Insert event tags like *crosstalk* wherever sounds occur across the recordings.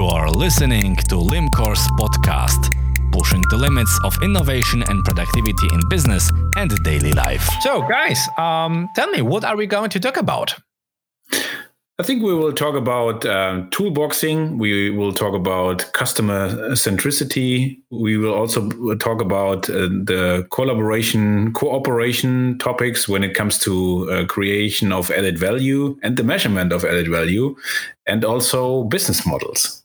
You are listening to Limcourse podcast, pushing the limits of innovation and productivity in business and daily life. So, guys, um, tell me, what are we going to talk about? I think we will talk about uh, toolboxing. We will talk about customer centricity. We will also talk about uh, the collaboration, cooperation topics when it comes to uh, creation of added value and the measurement of added value, and also business models.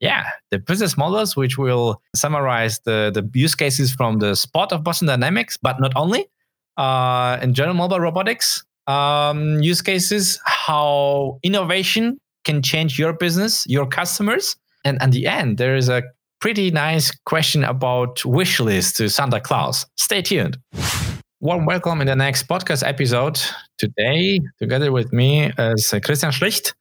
Yeah, the business models, which will summarize the, the use cases from the spot of Boston Dynamics, but not only. Uh, in general mobile robotics, um, use cases, how innovation can change your business, your customers. And at the end, there is a pretty nice question about wish list to Santa Claus. Stay tuned. Warm welcome in the next podcast episode. Today, together with me is Christian Schlicht,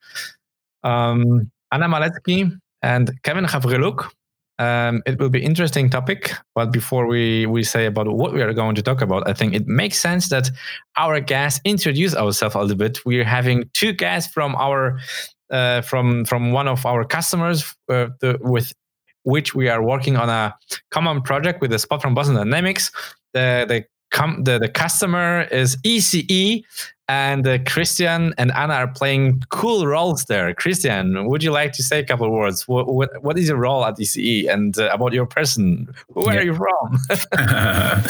um, Anna Maletsky, and Kevin Gavriluk. Um, it will be interesting topic, but before we, we say about what we are going to talk about, I think it makes sense that our guests introduce ourselves a little bit. We're having two guests from our uh, from from one of our customers uh, the, with which we are working on a common project with the spot from Boston Dynamics. The the com- the, the customer is ECE, and uh, Christian and Anna are playing cool roles there. Christian, would you like to say a couple of words? What, what, what is your role at ECE and uh, about your person? Where yeah. are you from?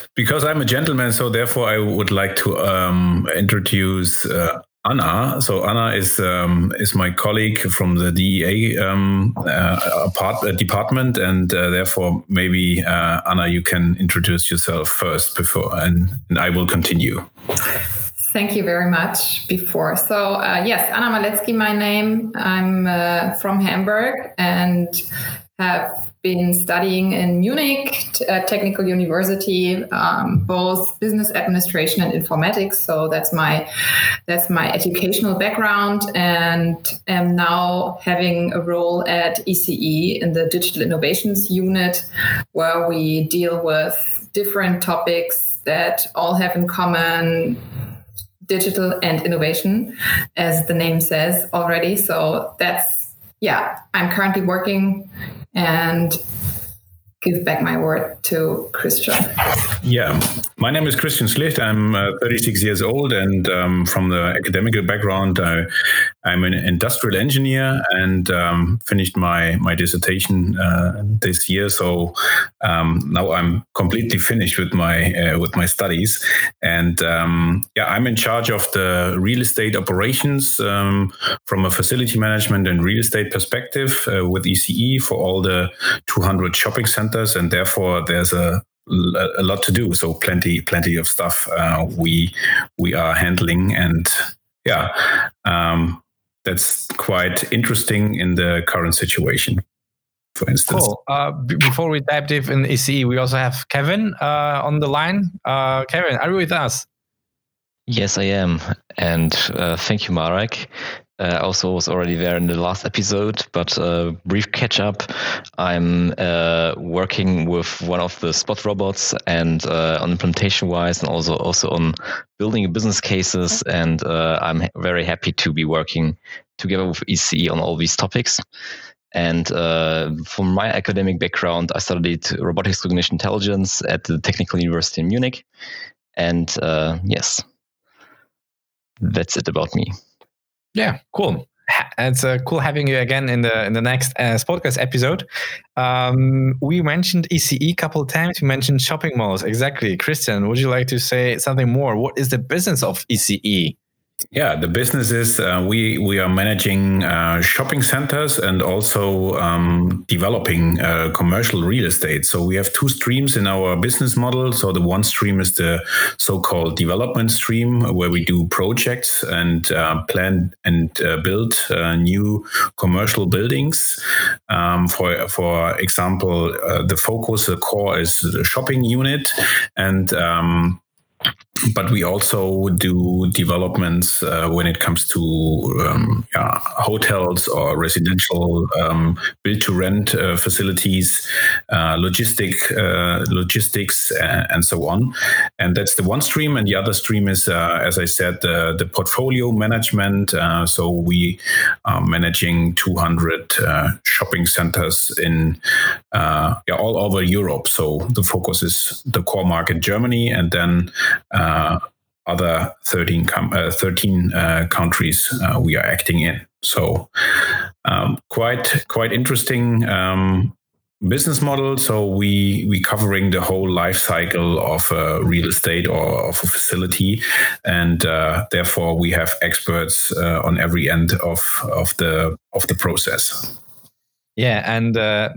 *laughs* *laughs* because I'm a gentleman, so therefore I would like to um, introduce uh, Anna. So Anna is um, is my colleague from the DEA um, uh, part, uh, department, and uh, therefore maybe uh, Anna, you can introduce yourself first before, and, and I will continue. Thank you very much before. So, uh, yes, Anna Maletsky, my name. I'm uh, from Hamburg and have been studying in Munich uh, Technical University, um, both business administration and informatics. So that's my that's my educational background, and am now having a role at ECE in the Digital Innovations Unit, where we deal with different topics that all have in common digital and innovation, as the name says already. So that's, yeah, I'm currently working and give back my word to Christian. Yeah, my name is Christian Schlicht. I'm uh, 36 years old, and um, from the academic background, I, am an industrial engineer and um, finished my my dissertation uh, this year. So um, now I'm completely finished with my uh, with my studies, and um, yeah, I'm in charge of the real estate operations um, from a facility management and real estate perspective uh, with ECE for all the 200 shopping centers, and therefore there's a a lot to do. So plenty plenty of stuff uh, we we are handling, and yeah, um, that's quite interesting in the current situation. For instance, cool. Uh, b- before we dive deep in ECE, we also have Kevin uh, on the line. Uh, Kevin, are you with us? Yes, I am, and uh, thank you, Marek. Uh, also was already there in the last episode, but uh, brief catch up. I'm uh, working with one of the spot robots and uh, on implementation wise, and also also on building business cases. And uh, I'm very happy to be working together with ECE on all these topics. And uh, from my academic background, I studied robotics cognition intelligence at the Technical University in Munich. And yes, that's it about me. Yeah, cool. It's uh, cool having you again in the in the next uh, podcast episode. Um, we mentioned ECE a couple of times. We mentioned shopping malls. Exactly, Christian. Would you like to say something more? What is the business of ECE? Yeah, the business is uh, we we are managing uh, shopping centers and also um, developing uh, commercial real estate. So we have two streams in our business model. So the one stream is the so-called development stream, where we do projects and uh, plan and uh, build uh, new commercial buildings. Um, for for example, the focus, the core is the shopping unit, and um, but we also do developments uh, when it comes to um, yeah, hotels or residential um, build to rent uh, facilities, uh, logistic uh, logistics, and so on. And that's the one stream. And the other stream is, uh, as I said, the portfolio management. Uh, so we are managing 200 shopping centers in yeah, all over Europe. So the focus is the core market Germany, and then other 13, com- uh, 13 uh, countries uh, we are acting in. So um, quite quite interesting um, business model. So we we covering the whole life cycle of a real estate or of a facility, and uh, therefore we have experts uh, on every end of of the of the process. Yeah, and uh,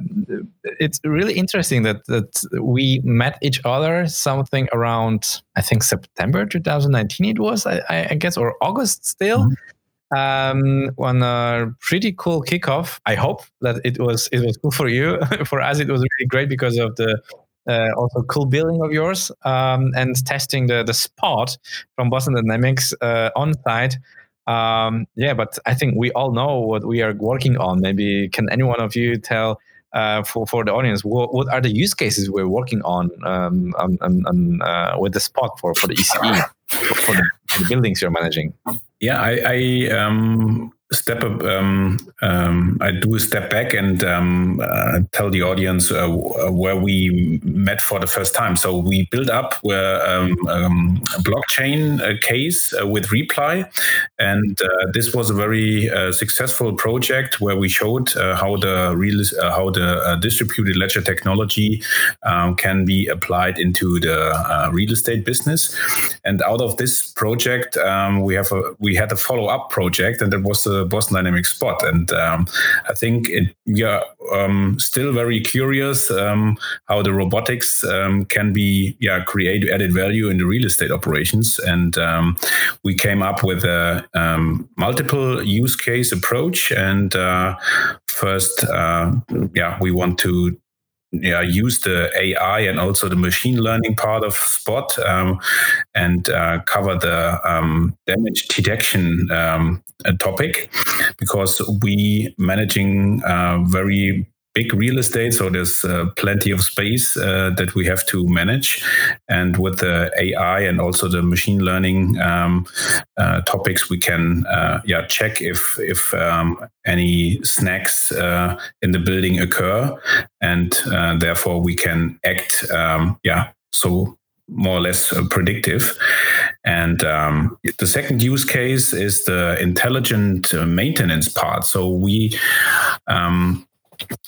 it's really interesting that that we met each other something around I think September 2019 it was I, I guess or August still. Mm-hmm um, on a pretty cool kickoff. I hope that it was it was cool for you. *laughs* for us, it was really great because of the uh, also cool building of yours um, and testing the the spot from Boston Dynamics uh, on site. Um, yeah, but I think we all know what we are working on. Maybe can any one of you tell uh, for for the audience what, what, are the use cases we're working on, um, on, on, on uh, with the spot for for the ECE for the, for the buildings you're managing? Yeah, I, I um, step up. Um, um, I do a step back and um, uh, tell the audience uh, where we met for the first time. So we built up um, um, a blockchain uh, case uh, with Reply, and uh, this was a very uh, successful project where we showed how the real how the distributed ledger technology um, can be applied into the real estate business. And out of this project, we have a we had a follow up project, and that was the Boston Dynamics spot. And um, I think it, we are um, still very curious um, how the robotics um, can be yeah create added value in the real estate operations. And um, we came up with a um, multiple use case approach. And uh, first, uh, yeah, we want to yeah, use the AI and also the machine learning part of Spot um, and uh, cover the um, damage detection um, topic because we managing uh, very big real estate, so there's uh, plenty of space uh, that we have to manage. And with the AI and also the machine learning um, uh, topics, we can uh, yeah check if if um, any snags uh, in the building occur, and uh, therefore we can act um, yeah so more or less predictive. And um, the second use case is the intelligent maintenance part. So we um,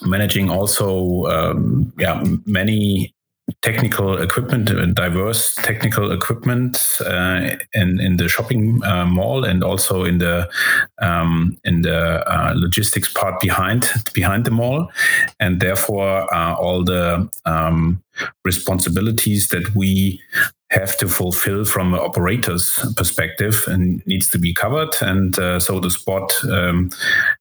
managing also um, yeah many technical equipment, uh, diverse technical equipment uh, in in the shopping uh, mall and also in the um, in the uh, logistics part behind behind the mall, and therefore uh, all the um, responsibilities that we have to fulfill from an operator's perspective and needs to be covered. And uh, so the spot um,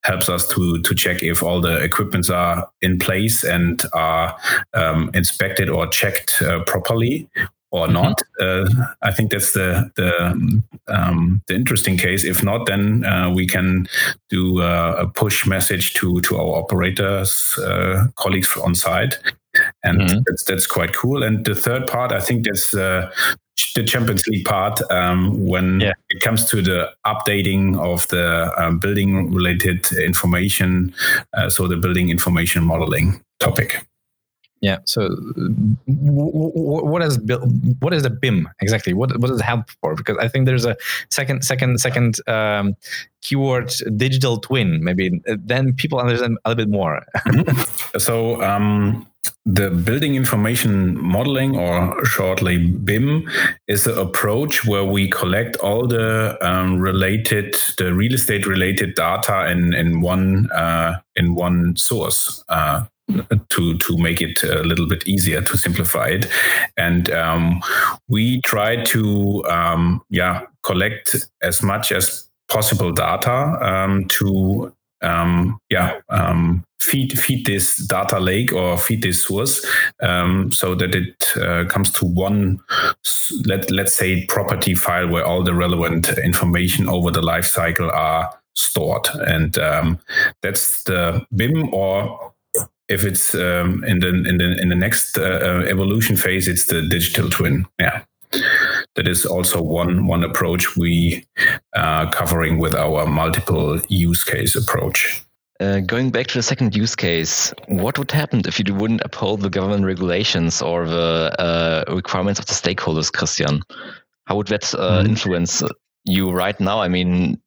helps us to to check if all the equipments are in place and are um, inspected or checked uh, properly or mm-hmm. not. Uh, I think that's the the um, the interesting case. If not, then uh, we can do uh, a push message to to our operators uh, colleagues on site and mm-hmm. that's that's quite cool. And the third part, I think that's uh, the Champions League part um, when yeah. it comes to the updating of the um, building related information, uh, so the building information modeling topic. Yeah. So, what is what is the BIM exactly? What what does it help for? Because I think there's a second second second um, keyword digital twin. Maybe then people understand a little bit more. mm-hmm. So. Um, the building information modeling, or shortly BIM, is an approach where we collect all the um, related, the real estate related data in in one uh, in one source. Uh, to to make it a little bit easier to simplify it and um, we try to um, yeah collect as much as possible data um, to um, yeah um, feed feed this data lake or feed this source um, so that it uh, comes to one let let's say property file where all the relevant information over the life cycle are stored. And um, that's the BIM or if it's um, in the in the in the next uh, uh, evolution phase it's the digital twin. Yeah that is also one one approach we are uh, covering with our multiple use case approach Uh, going back to the second use case, what would happen if you wouldn't uphold the government regulations or the uh, requirements of the stakeholders, Christian? How would that uh, mm. influence you right now? I mean,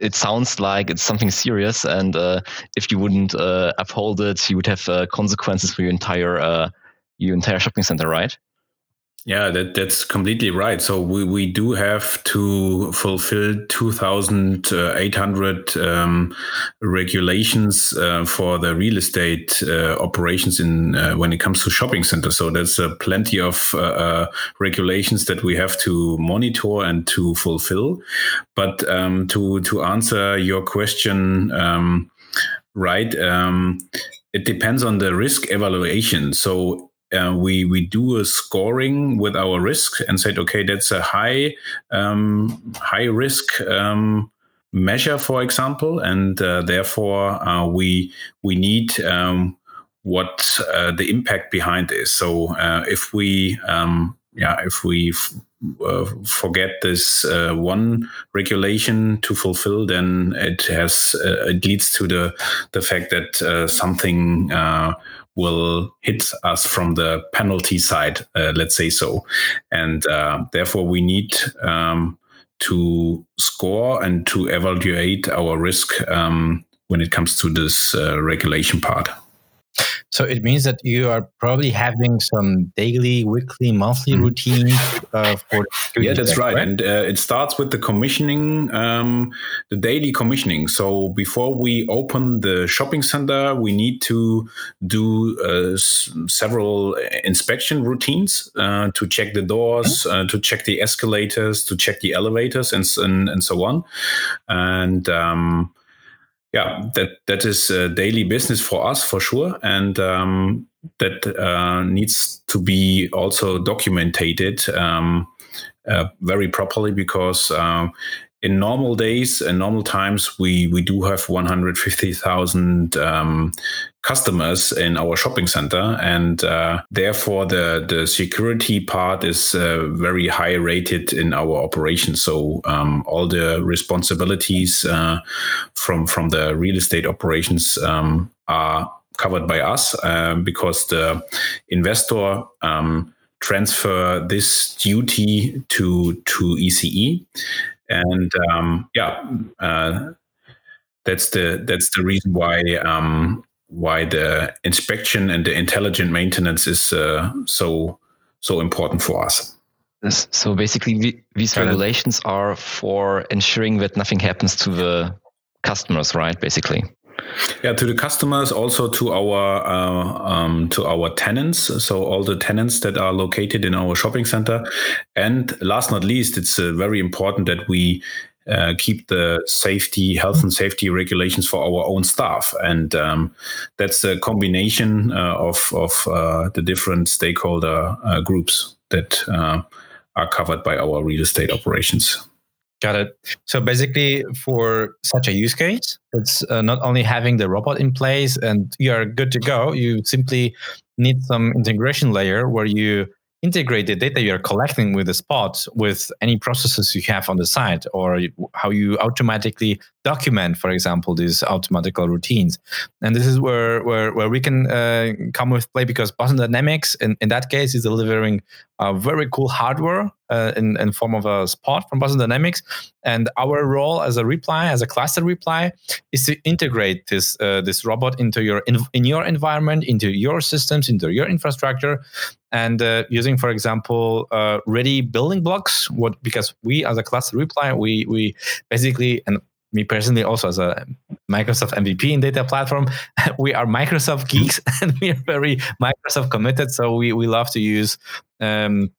it sounds like it's something serious, and uh, if you wouldn't uh, uphold it, you would have uh, consequences for your entire your entire shopping center, right? Yeah, that, that's completely right. So we, we do have to fulfill 2,800 um, regulations uh, for the real estate uh, operations in uh, when it comes to shopping centers. So there's uh, plenty of uh, uh, regulations that we have to monitor and to fulfill. But um, to to answer your question, um, right? Um, it depends on the risk evaluation. So uh, we we do a scoring with our risk and said, okay, that's a high um, high risk um, measure, for example, and uh, therefore uh, we we need um, what uh, the impact behind is. So uh, if we um, yeah if we f- uh, forget this one regulation to fulfill, then it has it leads to the the fact that something will hit us from the penalty side, uh, let's say so. And uh, therefore, we need um, to score and to evaluate our risk um, when it comes to this uh, regulation part. So it means that you are probably having some daily, weekly, monthly mm. routine uh, for. *laughs* Yeah, that's right. right. And uh, it starts with the commissioning, um, the daily commissioning. So before we open the shopping center, we need to do uh, s- several inspection routines uh, to check the doors, uh, to check the escalators, to check the elevators, and and, and so on. And um, yeah, that that is daily business for us for sure, and um, that uh, needs to be also documented um, uh, very properly because uh, in normal days and normal times we we do have 150,000 um, customers in our shopping center. And uh, therefore the the security part is uh, very high rated in our operation so um, all the responsibilities uh, from from the real estate operations um, are covered by us um, because the investor um, transfer this duty to to ECE and um, yeah, uh, that's the that's the reason why um, why the inspection and the intelligent maintenance is uh, so so important for us. So basically, these regulations are for ensuring that nothing happens to the customers, right? Basically. Yeah, to the customers, also to our uh, um, to our tenants. So all the tenants that are located in our shopping center, and last not least, it's uh, very important that we uh, keep the safety, health and safety regulations for our own staff, and um, that's a combination uh, of of uh, the different stakeholder uh, groups that are covered by our real estate operations. Got it. So basically, for such a use case, it's uh, not only having the robot in place and you are good to go. You simply need some integration layer where you integrate the data you're collecting with the spot with any processes you have on the site or how you automatically document for example these automatical routines. And this is where where, where we can uh, come with play because boston dynamics in, in that case is delivering a very cool hardware uh, in, in form of a spot from boston dynamics. And our role as a reply as a cluster reply is to integrate this uh, this robot into your in, in your environment into your systems into your infrastructure and uh, using, for example, uh, ready building blocks. What because we as a cluster reply, we we basically and me personally also as a Microsoft MVP in data platform, *laughs* we are Microsoft geeks *laughs* and we are very Microsoft committed. So we we love to use. Um,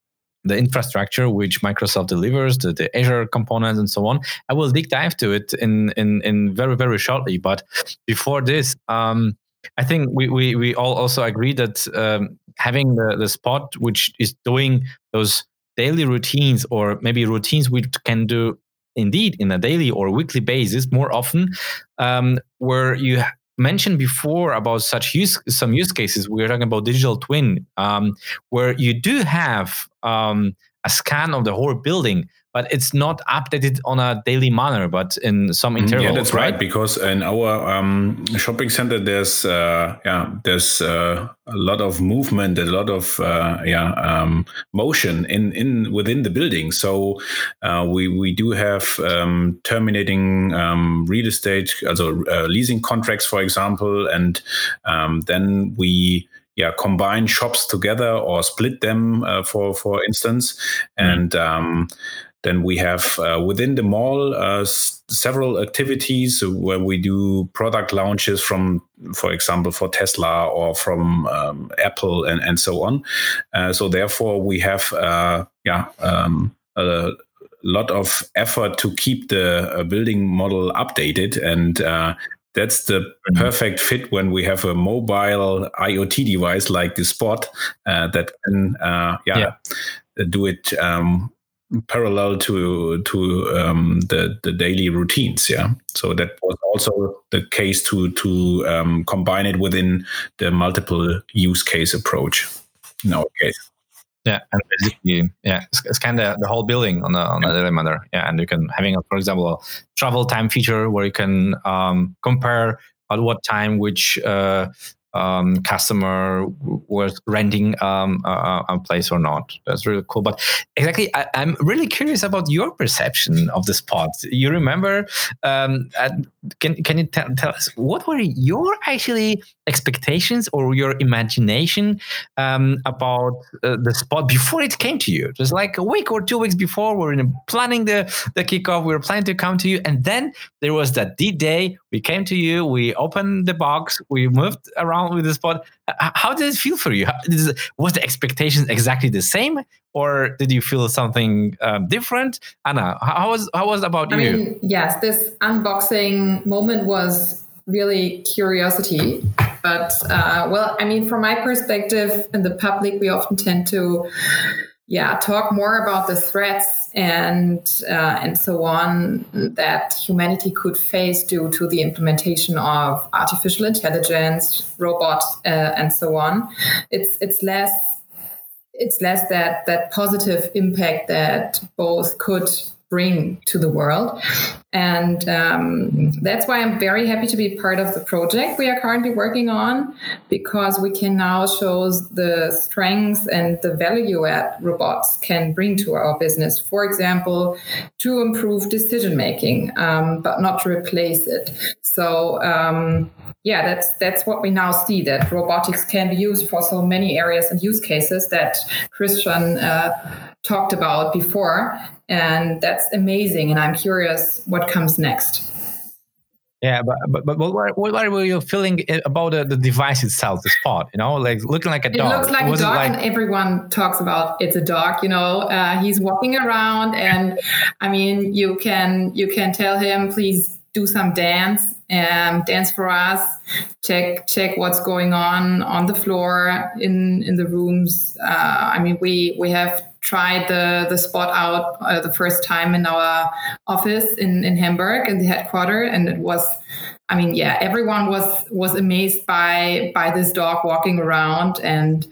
the infrastructure which Microsoft delivers, the, the Azure components and so on. I will deep dive to it in in in very very shortly. But before this, um, I think we, we, we all also agree that um, having the, the spot which is doing those daily routines or maybe routines we can do indeed in a daily or weekly basis more often um, where you mentioned before about such use some use cases we are talking about digital twin um, where you do have um, a scan of the whole building but it's not updated on a daily manner, but in some intervals. Yeah, that's right. right because in our um, shopping center, there's uh, yeah, there's uh, a lot of movement, a lot of uh, yeah um, motion in in within the building. So uh, we we do have um, terminating um, real estate, also uh, leasing contracts, for example, and um, then we yeah combine shops together or split them uh, for for instance mm-hmm. and um, then we have uh, within the mall uh, s- several activities where we do product launches from, for example, for Tesla or from um, Apple and, and so on. Uh, so therefore, we have uh, yeah um, a lot of effort to keep the uh, building model updated and uh, that's the mm-hmm. perfect fit when we have a mobile IoT device like the Spot uh, that can, uh, yeah, yeah, do it um, parallel to to um, the the daily routines. Yeah, so that was also the case to to um, combine it within the multiple use case approach. In our case. Yeah, and basically, yeah, kind of the whole building on a on a matter. Yeah, and you can having, a, for example, a travel time feature where you can um, compare at what time which uh, um, customer was renting um, a, a, place or not. That's really cool. But exactly, I, am really curious about your perception of the spot. You remember? Um, can can you tell, tell us what were your actually expectations or your imagination um, about uh, the spot before it came to you? It was like a week or two weeks before. We are planning the the kickoff. We were planning to come to you, and then there was that D day. We came to you. We opened the box. We moved around with the spot. How did it feel for you? Was the expectations exactly the same, or did you feel something um, different? Anna, how was how was about I you? Mean, yes, this unboxing moment was really curiosity. But uh, well, I mean, from my perspective, in the public, we often tend to, yeah, talk more about the threats and uh, and so on that humanity could face due to the implementation of artificial intelligence, robots, uh, and so on. It's it's less it's less that that positive impact that both could bring to the world. And um, that's why I'm very happy to be part of the project we are currently working on because we can now show the strengths and the value that robots can bring to our business. For example, to improve decision making, um, but not to replace it. So, um, yeah, that's that's what we now see that robotics can be used for so many areas and use cases that Christian uh, talked about before, and that's amazing. And I'm curious what comes next. Yeah, but but, but what, what were you feeling about the, the device itself, the spot? You know, like looking like a it dog. It looks like Was a dog, like... and everyone talks about it's a dog. You know, uh, he's walking around, and I mean, you can you can tell him, please do some dance um, dance for us check check what's going on on the floor in in the rooms. Uh, i mean we we have tried the the spot out uh, the first time in our office in in hamburg in the headquarters and it was i mean yeah everyone was was amazed by by this dog walking around and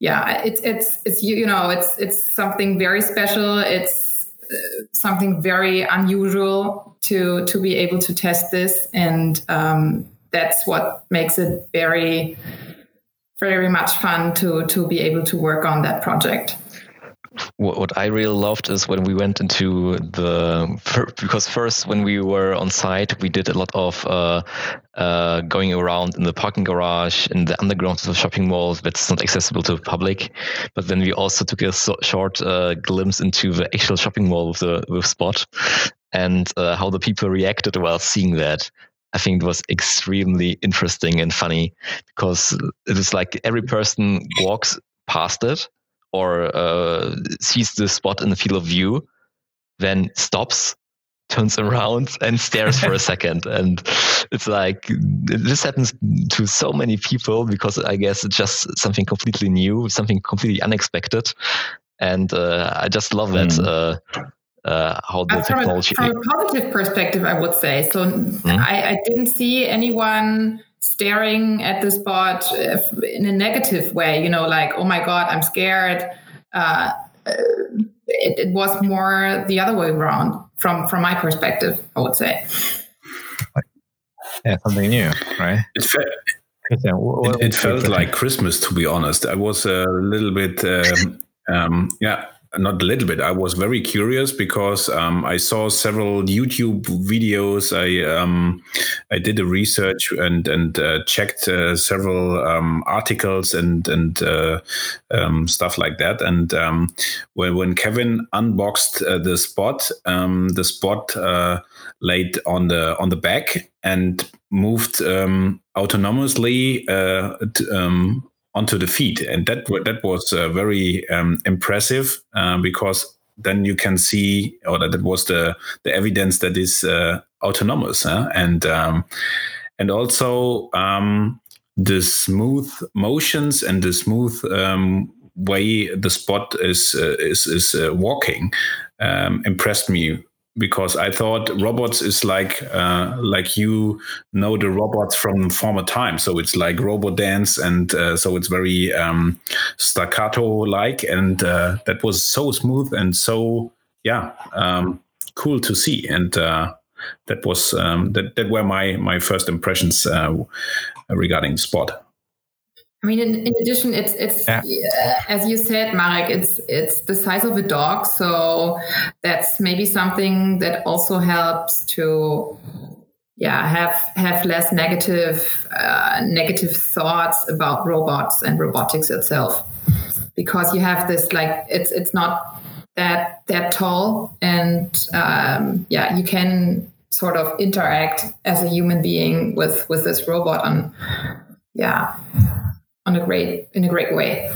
yeah it's it's it's you know it's it's something very special. It's something very unusual to to be able to test this, and um, that's what makes it very very much fun to to be able to work on that project what, I really loved is when we went into the because first when we were on site we did a lot of uh, uh, going around in the parking garage in the underground of shopping malls that's not accessible to the public. But then we also took a so short uh, glimpse into the actual shopping mall with the with spot and uh, how the people reacted while seeing that. I think it was extremely interesting and funny because it is like every person walks past it or uh, sees the spot in the field of view, then stops, turns around, *laughs* and stares for a *laughs* second. And it's like this happens to so many people because I guess it's just something completely new, something completely unexpected. And uh, I just love that. Mm. Uh, uh, how the from technology. A, from a positive perspective, I would say. So mm. I, I, didn't see anyone staring at the spot uh, in a negative way, you know, like, oh my God, I'm scared. Uh, it, it, was more the other way around from from my perspective. I would say. Yeah, something new, right? It, fe- it, it felt like Christmas, to be honest. I was a little bit, um, um, yeah not a little bit. I was very curious because um, I saw several YouTube videos. I um, I did a research and and uh, checked uh, several um, articles and and uh, um, stuff like that. And um, when when Kevin unboxed uh, the spot, um, the spot uh, laid on the on the back and moved autonomously uh, onto the feet, and that that was uh, very um, impressive uh, because then you can see, or that, that was the the evidence that is uh, autonomous, huh? and um, and also um, the smooth motions and the smooth um, way the spot is uh, is is uh, walking um, impressed me because I thought robots is like uh, like you know the robots from former times. So it's like robot dance, and uh, so it's very um, staccato like, and uh, that was so smooth and so yeah um, cool to see. And uh, that was um, that that were my my first impressions uh, regarding Spot. I mean, in, in addition, it's it's yeah. uh, as you said, Marek. It's it's the size of a dog, so that's maybe something that also helps to, yeah, have have less negative uh, negative thoughts about robots and robotics itself, because you have this like it's it's not that that tall, and um, yeah, you can sort of interact as a human being with with this robot on, yeah on a great in a great way.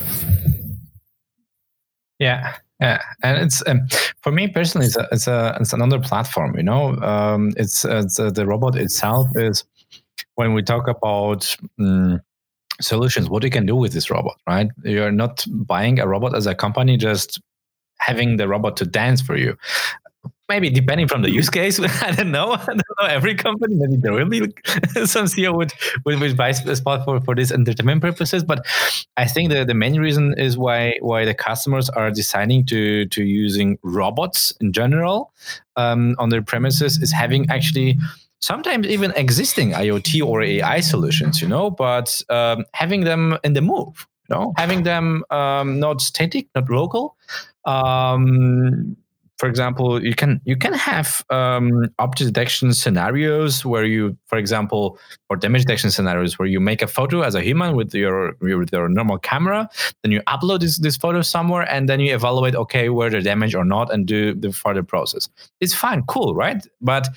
Yeah, yeah, and it's um, for me personally, it's a, it's a it's another platform. You know, um, it's, it's uh, the robot itself is when we talk about. Um, solutions what you can do with this robot right you're not buying a robot as a company just having the robot to dance for you maybe depending from the use case *laughs* i don't know. *laughs* I don't know every company. Maybe there will be some ceo would would, would buy a spot for, for this entertainment purposes but i think the, the main reason is why why the customers are deciding to to using robots in general um, on their premises is having actually sometimes even existing iot or ai solutions you know but um, having them in the move you know having them um, not static not local um, for example, you can you can have um, object detection scenarios where you, for example, or damage detection scenarios where you make a photo as a human with your with your normal camera, then you upload this this photo somewhere, and then you evaluate okay where the damage or not, and do the further process. It's fine, cool, right? But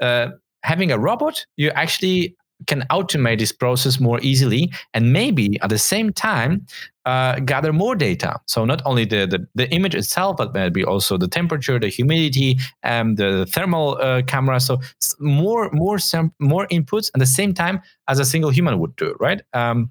uh, having a robot, you actually can automate this process more easily and maybe at the same time uh, gather more data. So not only the, the, the, image itself, but maybe also the temperature, the humidity, and the thermal uh, camera. So more more more inputs at the same time as a single human would do, right? Um,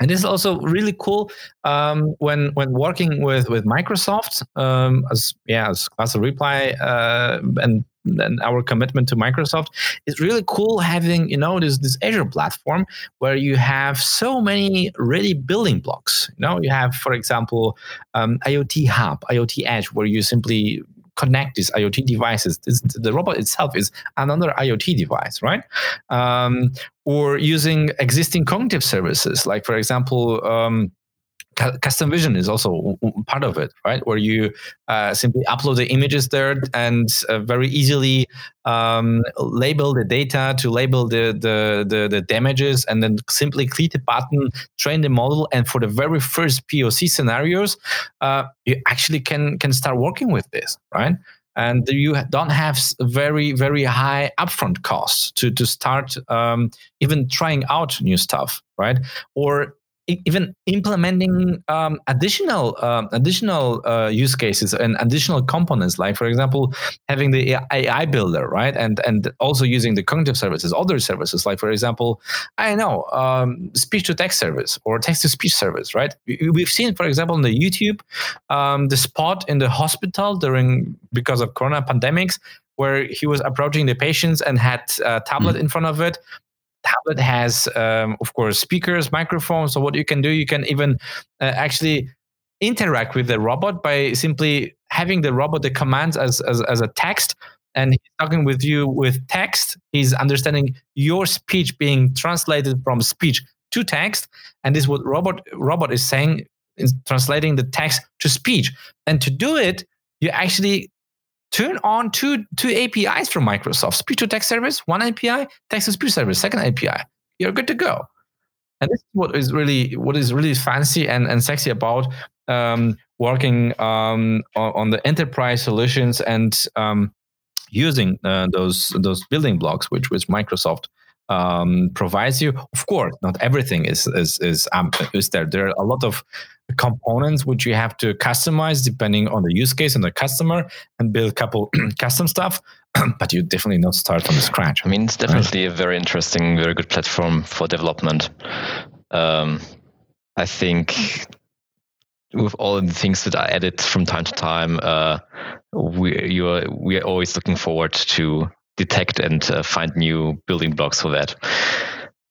and this is also really cool um, when when working with with Microsoft um, as yeah as Cluster Reply uh, and and our commitment to Microsoft is really cool having you know this this Azure platform where you have so many really building blocks. You know, you have for example um, IoT Hub, IoT Edge, where you simply connect these IoT devices. This, the robot itself is another IoT device, right? Um, or using existing cognitive services, like for example. Um, custom vision is also part of it right? Where you uh, simply upload the images there and uh, very easily um, label the data to label the, the, the the damages and then simply click the button train the model and for the very first poc scenarios uh, you actually can can start working with this right? And you don't have very very high upfront costs to to start um, even trying out new stuff right? Or even implementing um, additional um, additional uh, use cases and additional components, like for example, having the AI builder, right, and and also using the cognitive services, other services, like for example, I know um, speech to text service or text to speech service, right? We've seen, for example, on the YouTube, um, the spot in the hospital during because of Corona pandemics where he was approaching the patients and had a tablet mm. in front of it tablet has, um, of course, speakers, microphones. So what you can do, you can even uh, actually interact with the robot by simply having the robot the commands as, as, as a text and he's talking with you with text he's understanding your speech being translated from speech to text and this is what robot robot is saying is translating the text to speech and to do it you actually turn on two two apis from microsoft. Speech to text service one api text to speech service second api you're good to go. And this is what is really what is really fancy and, and sexy about um, working um, on, on, the enterprise solutions and um, using uh, those those building blocks which which Microsoft um, provides you. Of course, not everything is is is, um, is there. There are a lot of components which you have to customize depending on the use case and the customer and build a couple *clears throat* custom stuff. *clears throat* but you definitely not start from scratch. I mean, it's definitely right? a very interesting, very good platform for development. Um, I think with all the things that are added from time to time, uh, we you are we are always looking forward to detect and uh, find new building blocks for that.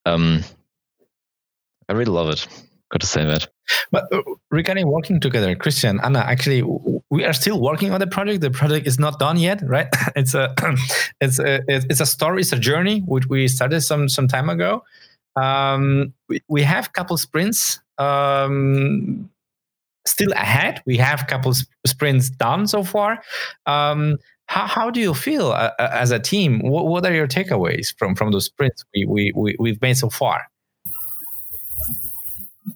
Um, I really love it. Got to say that. But uh, regarding working together, Christian, Anna, actually, we are still working on the project. The project is not done yet, right? *laughs* it's a, *clears throat* it's a, it's a story, it's a journey which we started some some time ago. Um, we, we have couple sprints um, still ahead. We have couple sprints done so far. Um, how, how do you feel uh, uh, as a team? What, what are your takeaways from, from those sprints we, we, we, we've made so far?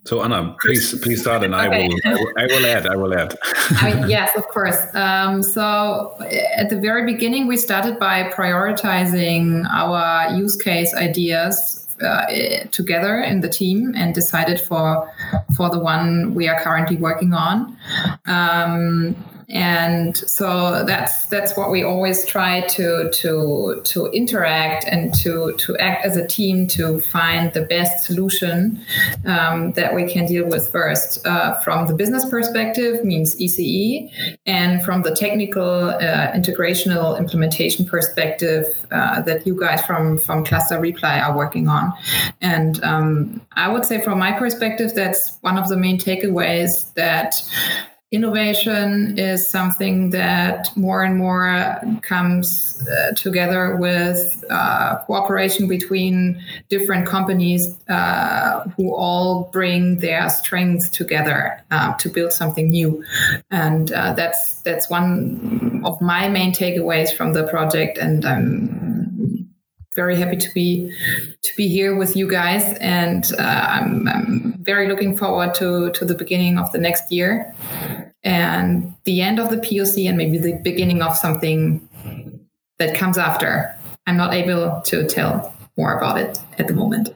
So Anna, please please start, and okay. I, will, I, will, I will add. I will add. I, yes, of course. Um, so at the very beginning, we started by prioritizing our use case ideas uh, together in the team and decided for for the one we are currently working on. Um, and so that's that's what we always try to to to interact and to to act as a team to find the best solution um, that we can deal with first. Uh, from the business perspective means ECE and from the technical uh, integrational implementation perspective uh, that you guys from from cluster reply are working on. And um, I would say from my perspective that's one of the main takeaways that innovation is something that more and more comes uh, together with uh, cooperation between different companies uh, who all bring their strengths together uh, to build something new. And uh, that's that's one of my main takeaways from the project and i'm very happy to be to be here with you guys and uh, I'm, I'm very looking forward to to the beginning of the next year and the end of the POC and maybe the beginning of something that comes after. I'm not able to tell more about it at the moment.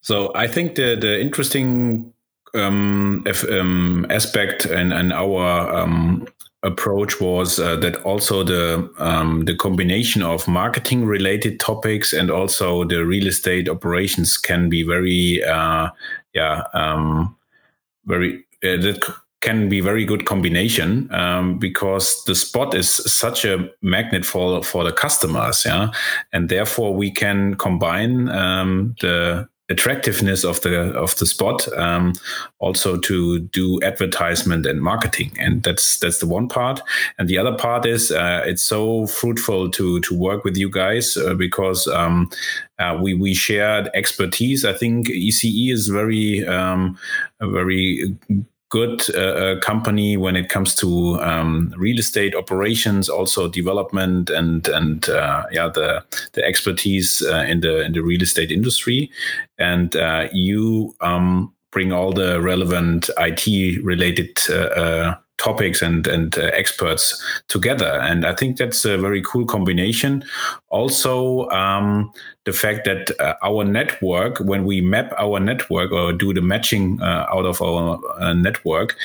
so I think the the interesting um, if, um, aspect and, and our um, approach was uh, that also the um, the combination of marketing related topics and also the real estate operations can be very uh, yeah um, very uh, that can be very good combination um, because the spot is such a magnet for for the customers, yeah, and therefore we can combine um, the attractiveness of the of the spot um, also to do advertisement and marketing. And that's that's the one part. And the other part is uh, it's so fruitful to to work with you guys uh, because um, uh, we we shared expertise. I think ece is very um, very good uh, uh, company when it comes to um, real estate operations, also development and and uh, yeah the the expertise uh, in the in the real estate industry, and uh, you um, bring all the relevant IT related uh, topics and and uh, experts together. And i think that's a very cool combination. Also um, the fact that uh, our network when we map our network or do the matching uh, out of our uh, network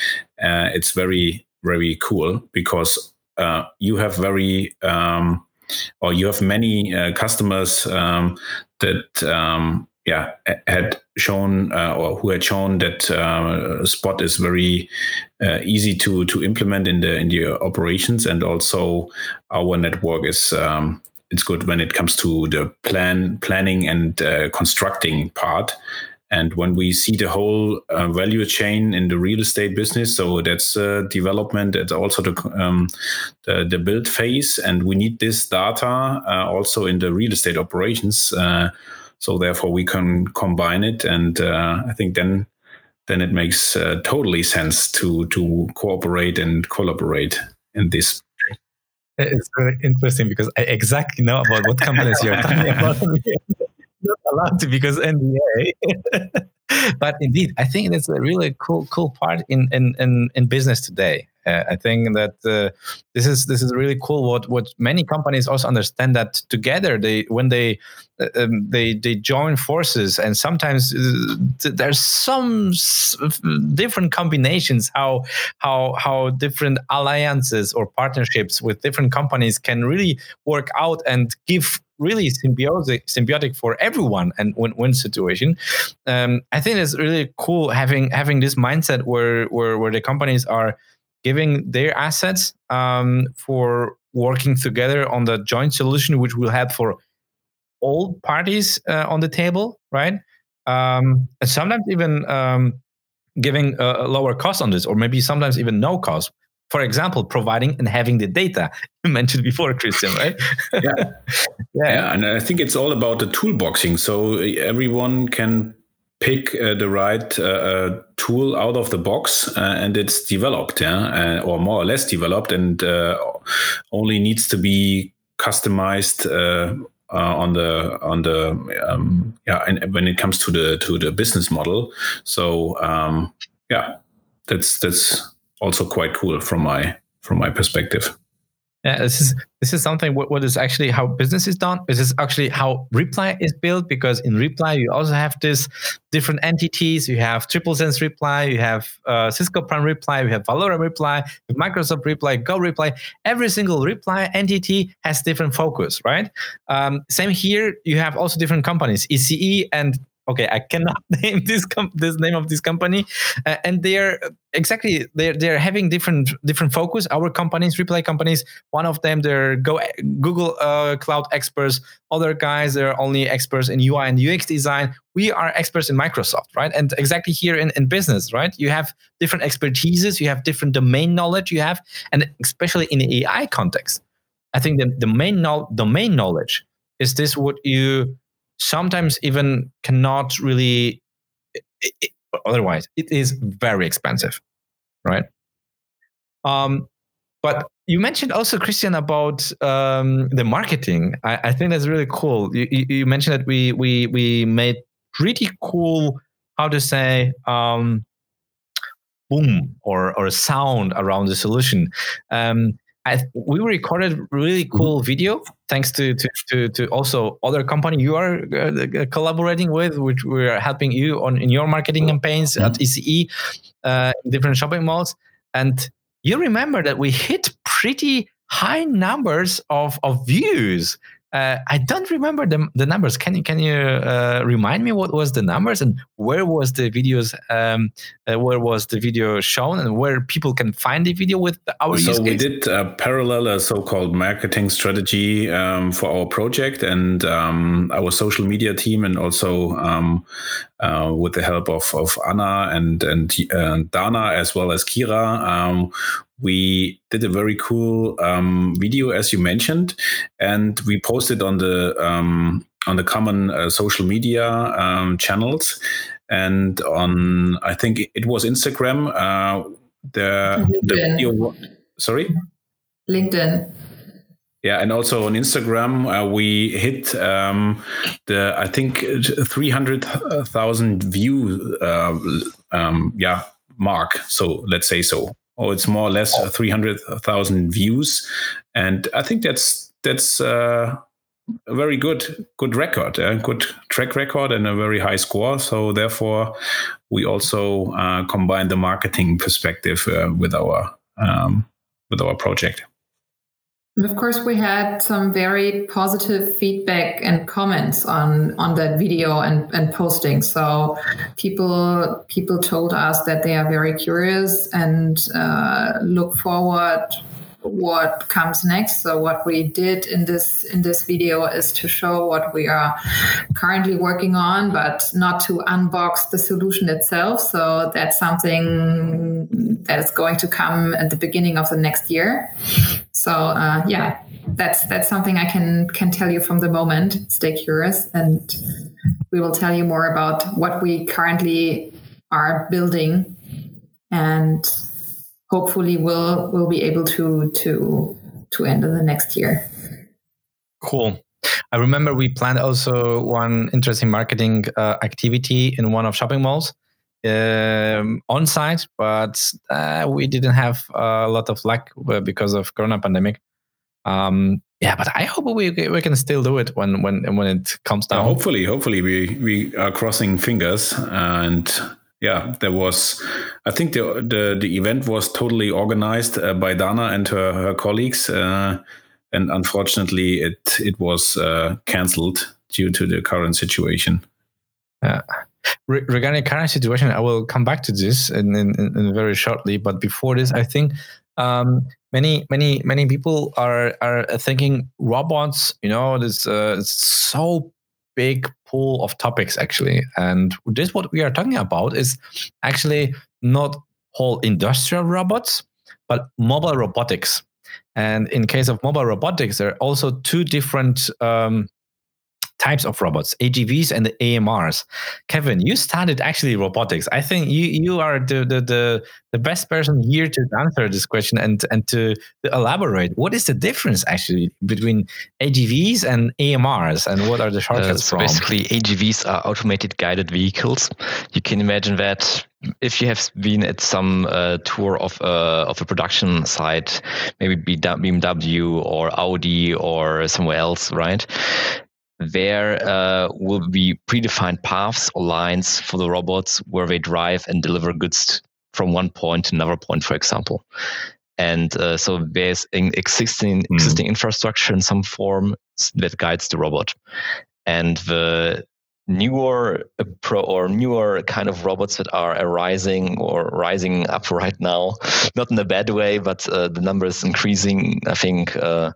uh, it's very very cool because uh, you have very um, or you have many customers um, that um, yeah had shown uh, or who had shown that uh, spot is very uh, easy to to implement in the in the operations and also our network is um, it's good when it comes to the plan planning and uh, constructing part And when we see the whole uh, value chain in the real estate business, so that's uh, development, it's also the, um, the, the build phase, and we need this data also in the real estate operations. So therefore, we can combine it, and uh, I think then then it makes uh, totally sense to to cooperate and collaborate in this it's very interesting because I exactly know about what companies you're talking about. *laughs* *laughs* Not allowed to because NDA. *laughs* but indeed, I think that's a really cool, cool part in in in, in business today. Uh, I think that uh, this is this is really cool. What what many companies also understand that together they when they uh, um, they they join forces and sometimes uh, there's some different combinations how how how different alliances or partnerships with different companies can really work out and give really symbiotic symbiotic for everyone and win-win situation. Um, I think it's really cool having having this mindset where where where the companies are giving their assets um, for working together on the joint solution, which will help for all parties uh, on the table, right? Um, and sometimes even um, giving a, lower cost on this, or maybe sometimes even no cost. For example, providing and having the data *laughs* you mentioned before, Christian, right? yeah. *laughs* yeah. yeah, and I think it's all about the toolboxing. So everyone can pick uh, the right uh, uh, tool out of the box uh, and it's developed yeah or more or less developed and uh, only needs to be customized uh, on the on the um, yeah and when it comes to the to the business model. So um, yeah that's that's also quite cool from my from my perspective yeah, this is this is something what, what is actually how business is done. This is actually how Reply is built because in Reply you also have this different entities. You have Triplesense Reply, you have uh, Syskoplan Reply, you have Valorem Reply, Microsoft Reply, Go Reply. Every single Reply entity has different focus, right? Um, same here. You have also different companies, ECE and okay i cannot *laughs* name this com- this name of this company uh, and they're exactly they're they're having different different focus. Our companies reply companies one of them they're go google uh, cloud experts. Other guys they're only experts in ui and ux design. We are experts in microsoft right? And exactly here in, in business right? You have different expertises you have different domain knowledge you have and especially in the ai context i think the, the main no- domain knowledge is this what you sometimes even cannot really it, it, otherwise it is very expensive right? Um, but you mentioned also christian about um, the marketing. I, I, think that's really cool. You, you, mentioned that we we we made pretty cool how to say um, boom or or sound around the solution. Um, I, we recorded really cool video thanks to, to, to, to also other company you are uh, collaborating with, which we are helping you on in your marketing campaigns at ECE, uh, different shopping malls. And you remember that we hit pretty high numbers of, of views uh, I don't remember the, the numbers. Can you can you uh, remind me what was the numbers and where was the videos? Um, uh, where was the video shown and where people can find the video with our? So we did a parallel a so-called marketing strategy um, for our project and um, our social media team, and also um, uh, with the help of, of Anna and and uh, Dana as well as Kira, um, we did a very cool um, video, as you mentioned, and we posted on the um, on the common uh, social media um, channels and on I think it was Instagram. Uh, the the video. Sorry, LinkedIn. Yeah, and also on Instagram, uh, we hit um, the I think three hundred thousand view uh, um, yeah mark. So let's say so oh, it's more or less 300,000 views. And I think that's that's uh, a very good good record, a good track record, and a very high score. So therefore, we also uh, combine the marketing perspective uh, with our um, with our project. And of course, we had some very positive feedback and comments on on that video and, and posting. So people people told us that they are very curious and uh, look forward what comes next. So what we did in this in this video is to show what we are currently working on, but not to unbox the solution itself. So that's something that is going to come at the beginning of the next year. So uh, yeah, that's that's something I can can tell you from the moment. Stay curious, and we will tell you more about what we currently are building, and hopefully we'll we'll be able to to to end in the next year. Cool. I remember we planned also one interesting marketing uh, activity in one of shopping malls um, on site, but uh, we didn't have a lot of luck uh, because of Corona pandemic. Um, yeah, but I hope we we can still do it when when when it comes down. hopefully, hopefully we we are crossing fingers and yeah, there was. I think the the, the event was totally organized uh, by Dana and her, her colleagues, uh, and unfortunately, it it was uh, cancelled due to the current situation. Yeah. Re- regarding current situation, I will come back to this in, in, in very shortly. But before this, I think um, many many many people are are thinking robots. You know, this uh, so big pool of topics actually, and this what we are talking about is actually not whole industrial robots, but mobile robotics. And in case of mobile robotics, there are also two different um, types of robots, AGVs and the AMRs. Kevin, you started actually robotics. I think you you are the the the, the best person here to answer this question and and to, to elaborate. What is the difference actually between AGVs and AMRs, and what are the shortcuts uh, so from? Basically, AGVs are automated guided vehicles. You can imagine that if you have been at some uh, tour of uh, of a production site, maybe BMW or Audi or somewhere else, right? There uh, will be predefined paths or lines for the robots where they drive and deliver goods from one point to another point, for example. And uh, so there's an existing mm. existing infrastructure in some form that guides the robot. And the newer pro or newer kind of robots that are arising or rising up right now, not in a bad way, but uh, the number is increasing. I think uh,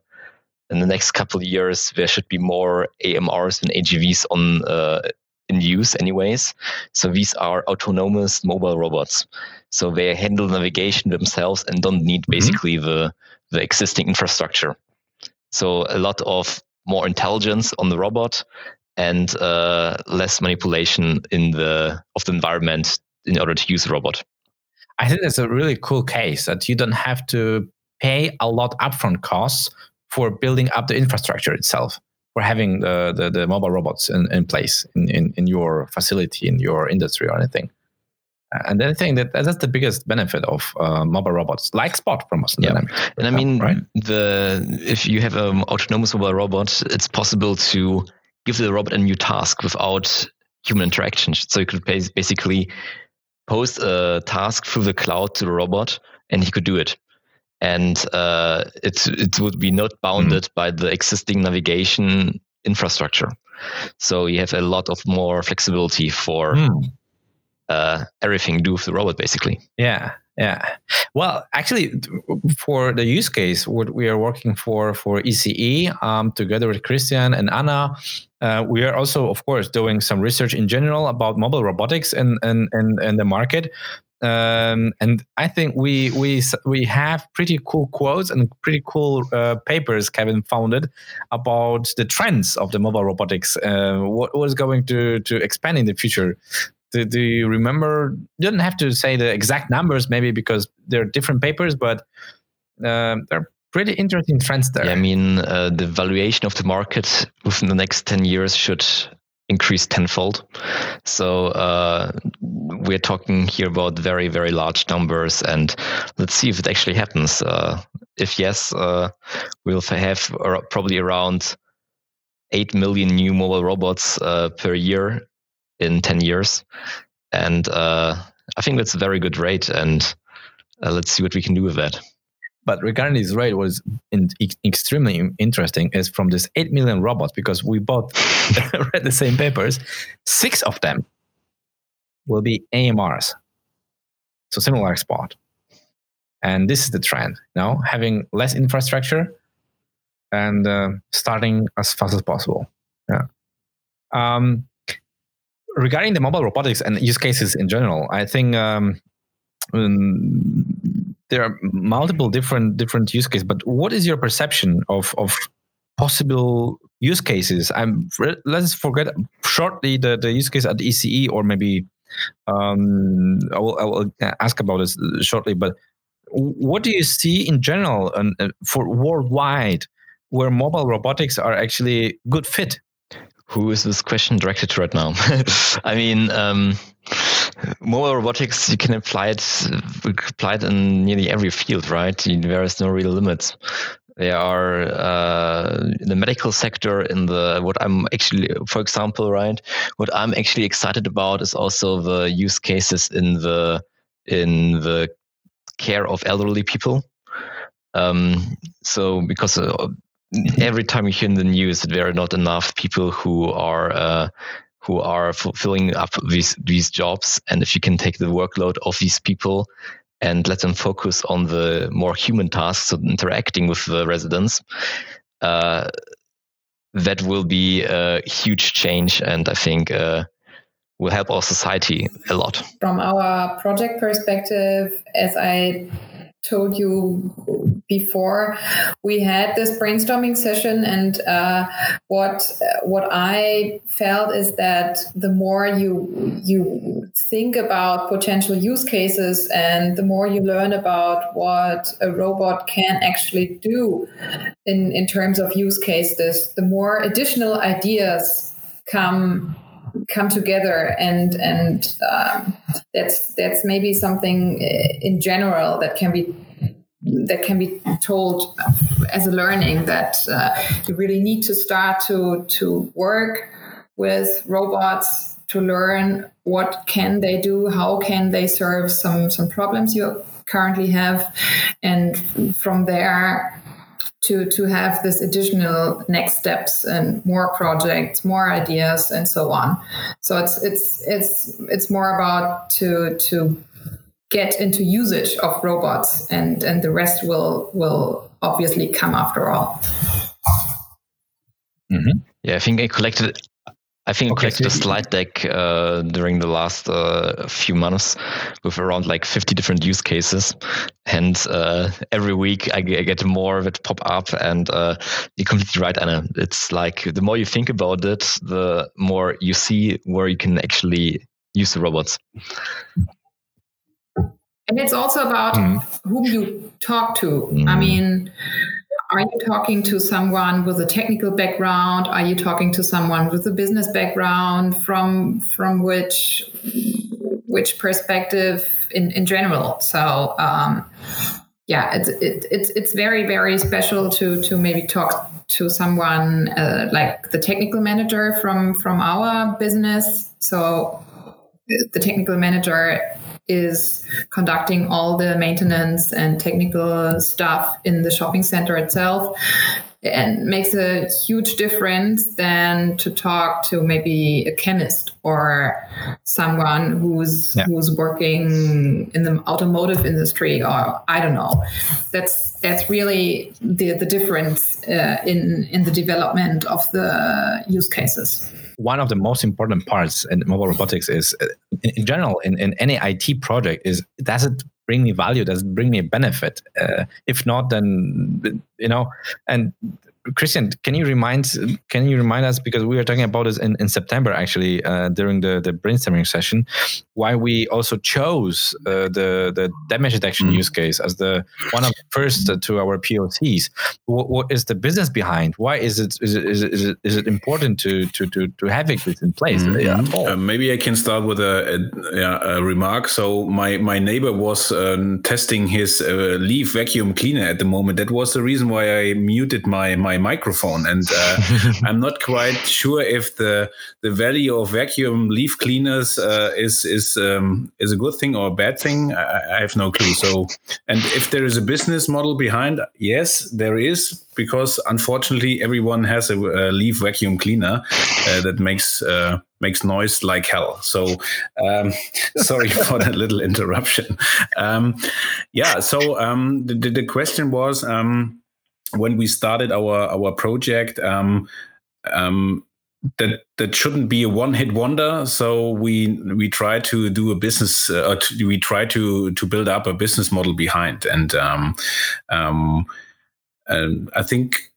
in the next couple of years, there should be more AMRs and AGVs on uh, in use, anyways. So these are autonomous mobile robots. So they handle navigation themselves and don't need mm-hmm. basically mm-hmm. the the existing infrastructure. So a lot of more intelligence on the robot and uh, less manipulation in the of the environment in order to use the robot. I think that's a really cool case that you don't have to pay a lot upfront costs for building up the infrastructure itself for having the, the, the mobile robots in, in place in, in, in your facility in your industry or anything and then I think that that's the biggest benefit of uh, mobile robots, like Spot from Boston yeah. And I mean, right? the if you have an autonomous mobile robot, it's possible to give the robot a new task without human interaction. So you could basically post a task through the cloud to the robot, and he could do it and uh, it it would be not bounded mm. by the existing navigation infrastructure. So you have a lot of more flexibility for mm. uh, everything do with the robot, basically. Yeah, yeah. Well, actually, for the use case, what we are working for for ECE um, together with Christian and Anna, uh, we are also, of course, doing some research in general about mobile robotics and and and, and the market um, and I think we we we have pretty cool quotes and pretty cool uh, papers Kevin founded about the trends of the mobile robotics. Uh, what was going to to expand in the future? Do, do, you remember? You don't have to say the exact numbers, maybe because they're different papers, but uh, they're pretty interesting trends there. Yeah, I mean, uh, the valuation of the market within the next ten years should increase tenfold. So uh, we're talking here about very, very large numbers, and let's see if it actually happens. Uh, if yes, uh, we'll have probably around 8 million new mobile robots uh, per year in 10 years. And uh, I think that's a very good rate, and uh, let's see what we can do with that. But regarding Israel, what is in, extremely interesting is from this 8 million robots, because we both *laughs* read the same papers, six of them will be AMRs. So similar Spot. and this is the trend. You know, having less infrastructure and uh, starting as fast as possible. Yeah. Um, regarding the mobile robotics and use cases in general, I think um, um, there are multiple different different use cases. But what is your perception of of possible use cases? I'm let's forget shortly the, the use case at ECE or maybe um, I will I will ask about this shortly. But what do you see in general and for worldwide where mobile robotics are actually good fit? Who is this question directed to right now? *laughs* I mean, um, mobile robotics you can apply it apply it in nearly every field, right? There is no real limits. There are uh, in the medical sector, in the what I'm actually, for example, right? What I'm actually excited about is also the use cases in the in the care of elderly people. Um, so because uh, every time you hear in the news that there are not enough people who are uh, who are filling up these these jobs, and if you can take the workload of these people and let them focus on the more human tasks, so interacting with the residents, uh, that will be a huge change, and I think. Uh, will help our society a lot. From our project perspective, as I told you before we had this brainstorming session. And uh, what what i felt is that the more you you think about potential use cases and the more you learn about what a robot can actually do in in terms of use cases the more additional ideas come come together. And and um, that's that's maybe something uh, in general that can be that can be told as a learning that uh, you really need to start to to work with robots to learn what can they do how can they serve some some problems you currently have and from there to to have this additional next steps and more projects more ideas and so on. So it's it's it's it's more about to to get into usage of robots and and the rest will will obviously come after all mm-hmm. yeah i think i collected I think okay, I collected so a slide deck uh, during the last uh, few months with around like 50 different use cases. And uh, every week I, get more that pop up. And uh, you're completely right, Anna. It's like the more you think about it, the more you see where you can actually use the robots. And it's also about mm. whom you talk to. Mm. I mean, are you talking to someone with a technical background? Are you talking to someone with a business background? From from which which perspective in, in general? So um, yeah, it's it, it's it's very very special to to maybe talk to someone uh, like the technical manager from from our business. So the technical manager is conducting all the maintenance and technical stuff in the shopping center itself and makes a huge difference than to talk to maybe a chemist or someone who's yeah. who's working in the automotive industry or I don't know. That's that's really the the difference uh, in in the development of the use cases one of the most important parts in mobile robotics is uh, in, in general in, in any IT project is does it bring me value? Does it bring me a benefit? Uh, if not then you know and Christian, can you remind can you remind us because we were talking about this in, in September actually uh, during the, the brainstorming session why we also chose uh, the the damage detection mm. use case as the one of the first to our POCs. What, what is the business behind? Why is it is it is it, is it, is it important to to to to have it in place? Mm-hmm. Yeah, uh, maybe I can start with a, a, a, remark. So my my neighbor was um, testing his uh, leaf vacuum cleaner at the moment. That was the reason why I muted my my my microphone, and uh, *laughs* I'm not quite sure if the the value of vacuum leaf cleaners uh, is is um, is a good thing or a bad thing. I, I have no clue. So, and if there is a business model behind, yes, there is because unfortunately everyone has a, a leaf vacuum cleaner uh, that makes uh, makes noise like hell. So um, *laughs* sorry for that little interruption. Um, yeah. So um, the, the question was um, when we started our our project. Um, um, that that shouldn't be a one hit wonder. So we we try to do a business. Uh, we try to to build up a business model behind, and um, um, and I think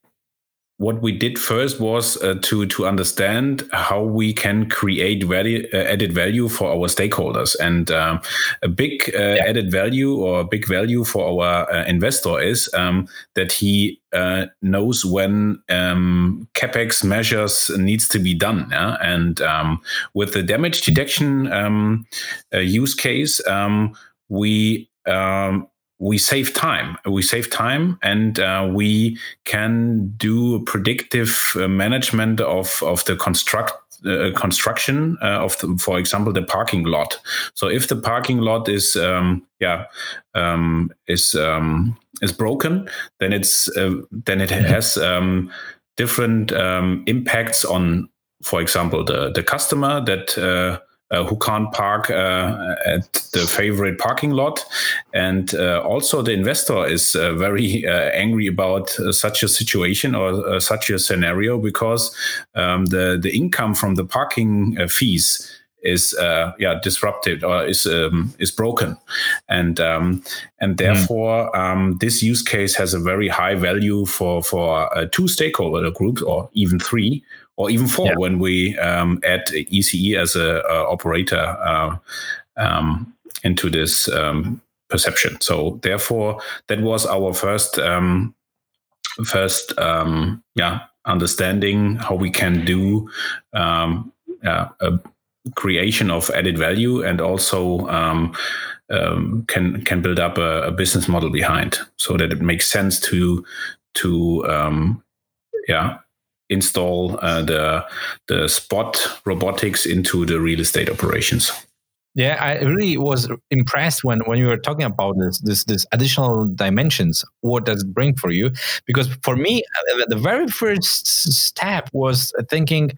what we did first was uh, to to understand how we can create value, uh, added value for our stakeholders and um, a big uh, yeah. added value or big value for our uh, investor is um, that he uh, knows when um, capex measures needs to be done yeah? and um, with the damage detection um, uh, use case um, we um, we save time. We save time, and uh, we can do predictive uh, management of of the construct uh, construction uh, of, the, for example, the parking lot. So if the parking lot is um, yeah um, is um, is broken, then it's uh, then it has um, different um, impacts on, for example, the the customer that uh, uh, who can't park uh, at the favorite parking lot. And uh, also, the investor is uh, very uh, angry about uh, such a situation or such a scenario because um, the, the income from the parking fees is uh, yeah disrupted or is um, is broken and um, and hmm. therefore mm. um, this use case has a very high value for for uh, two stakeholder groups or even three or even four yeah. when we um, add ECE as a, a operator uh, um, into this um, perception. So therefore, that was our first um, first um, yeah understanding how we can do um, yeah, a creation of added value and also um, can can build up a, a, business model behind so that it makes sense to to yeah install uh, the the spot robotics into the real estate operations. Yeah, I really was impressed when, when you were talking about this this this additional dimensions. What does it bring for you? Because for me, uh, the very first step was thinking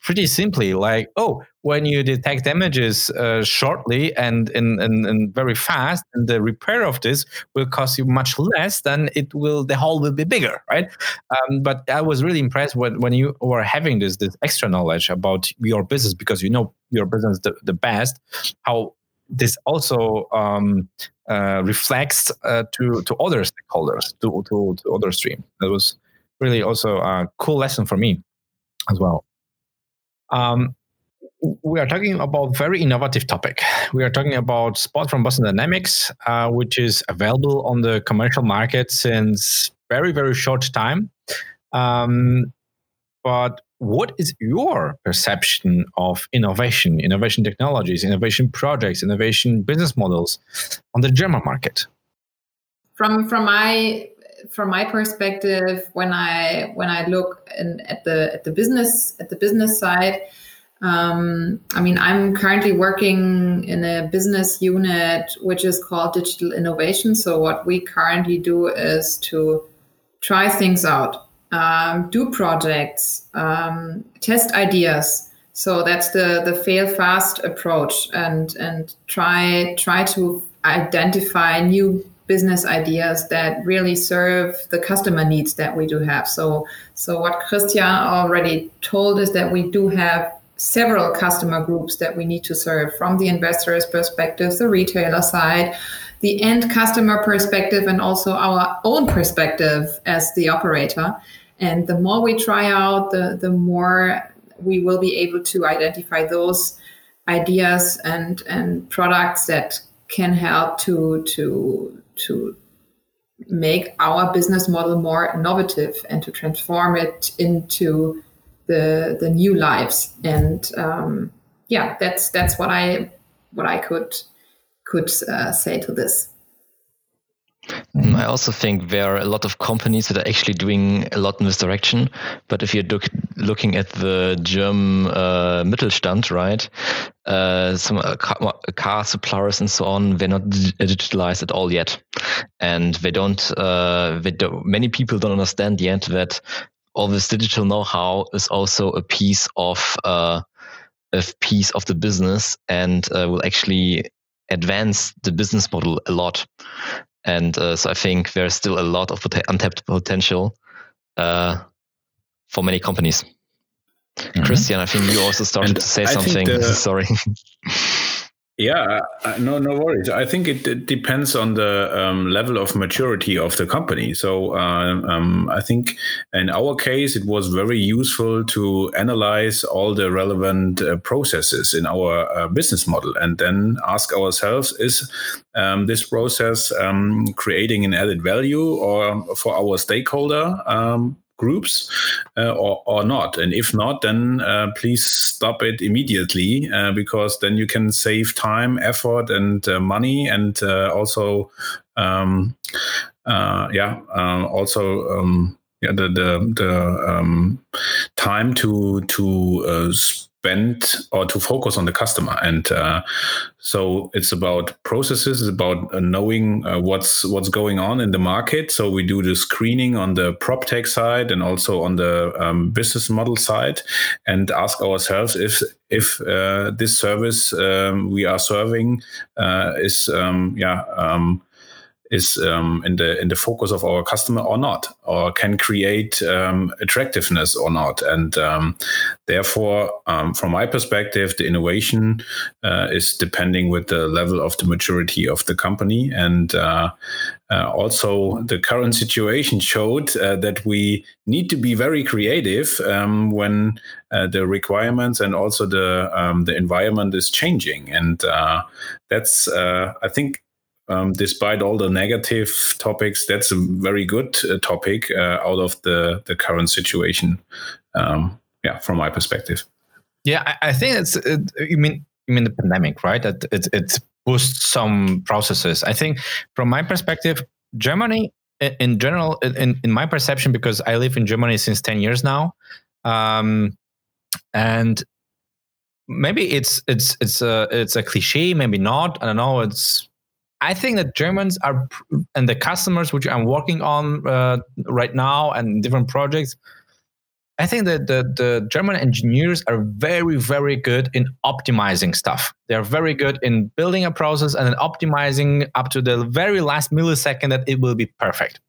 pretty simply like, oh, when you detect damages uh, shortly and, and, and, and, very fast, and the repair of this will cost you much less, then it will the hole will be bigger, right? Um, but I was really impressed when, when you were having this this extra knowledge about your business because you know your business the, the best, how this also um, uh, reflects uh, to to other stakeholders, to, to to other stream. That was really also a cool lesson for me as well. Um, we are talking about very innovative topic. We are talking about Spot from Boston Dynamics, uh, which is available on the commercial market since very very short time. Um, but what is your perception of innovation, innovation technologies, innovation projects, innovation business models on the German market? From from my from my perspective, when I when I look in, at the at the business at the business side um, I mean, I'm currently working in a business unit which is called digital innovation. So, what we currently do is to try things out, um, do projects, um, test ideas. So that's the the fail fast approach, and and try try to identify new business ideas that really serve the customer needs that we do have. So so what Christian already told us that we do have several customer groups that we need to serve from the investor's perspective, the retailer side, the end customer perspective, and also our own perspective as the operator. And the more we try out, the, the more we will be able to identify those ideas and, and products that can help to, to, to make our business model more innovative and to transform it into the the new lives. And um, yeah that's that's what i what i could could uh, say to this I also think there are a lot of companies that are actually doing a lot in this direction. But if you're look, looking at the German uh, Mittelstand, right, uh, some uh, car, car, suppliers and so on, they're not digitalized at all yet, and they don't. Uh, they don't. Many people don't understand yet that all this digital know-how is also a piece of uh, a piece of the business and uh, will actually advance the business model a lot. And uh, so I think there's still a lot of pot- untapped potential uh, for many companies. Mm-hmm. Christian, I think you also started and to say I something. The, *laughs* Sorry. *laughs* Yeah, no, no worries. I think it, it depends on the um, level of maturity of the company. So uh, um, I think in our case, it was very useful to analyze all the relevant uh, processes in our uh, business model and then ask ourselves: Is um, this process um, creating an added value or for our stakeholder? Um, groups uh, or, or not. And if not then uh, please stop it immediately uh, because then you can save time effort and uh, money and uh, also um, uh, yeah also um, yeah the the, the um, time to to spend or to focus on the customer. And uh, so it's about processes it's about knowing uh, what's what's going on in the market. So we do the screening on the prop tech side and also on the um, business model side and ask ourselves if if uh, this service um, we are serving uh, is um, yeah um, is um, in the in the focus of our customer or not, or can create um, attractiveness or not. And um, therefore, um, from my perspective, the innovation uh, is depending with the level of the maturity of the company. And uh, uh, also, the current situation showed uh, that we need to be very creative um, when uh, the requirements and also the um, the environment is changing. And uh, that's, I think um, despite all the negative topics, that's a very good uh, topic uh, out of the the current situation. Um, yeah, from my perspective. Yeah, I, I think it's. It, you mean you mean the pandemic, right? That it it boosts some processes. I think from my perspective, Germany in general, in in my perception, because I live in Germany since ten years now, um, and maybe it's it's it's a it's a cliche, maybe not. I don't know. It's I think that Germans are, and the customers which I'm working on uh, right now and different projects, I think that the, the German engineers are very, very good in optimizing stuff. They're very good in building a process and then optimizing up to the very last millisecond that it will be perfect.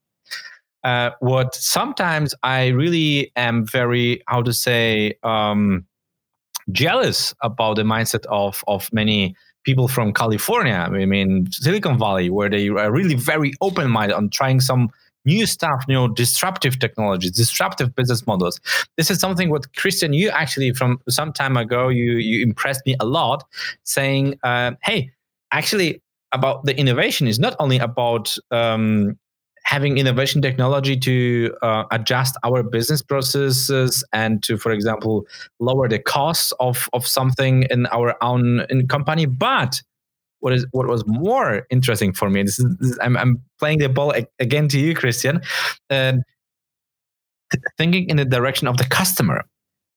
Uh, what sometimes I really am very, how to say, um, jealous about the mindset of of many people from California, I mean Silicon Valley, where they are really very open minded on trying some new stuff, you know, disruptive technologies, disruptive business models. This is something what Christian, you actually from some time ago, you you impressed me a lot, saying, uh, "Hey, actually." About the innovation is not only about um, having innovation technology to uh, adjust our business processes and to, for example, lower the costs of, of something in our own in company. But what is what was more interesting for me? This is, this is I'm, I'm playing the ball again to you, Christian. Thinking in the direction of the customer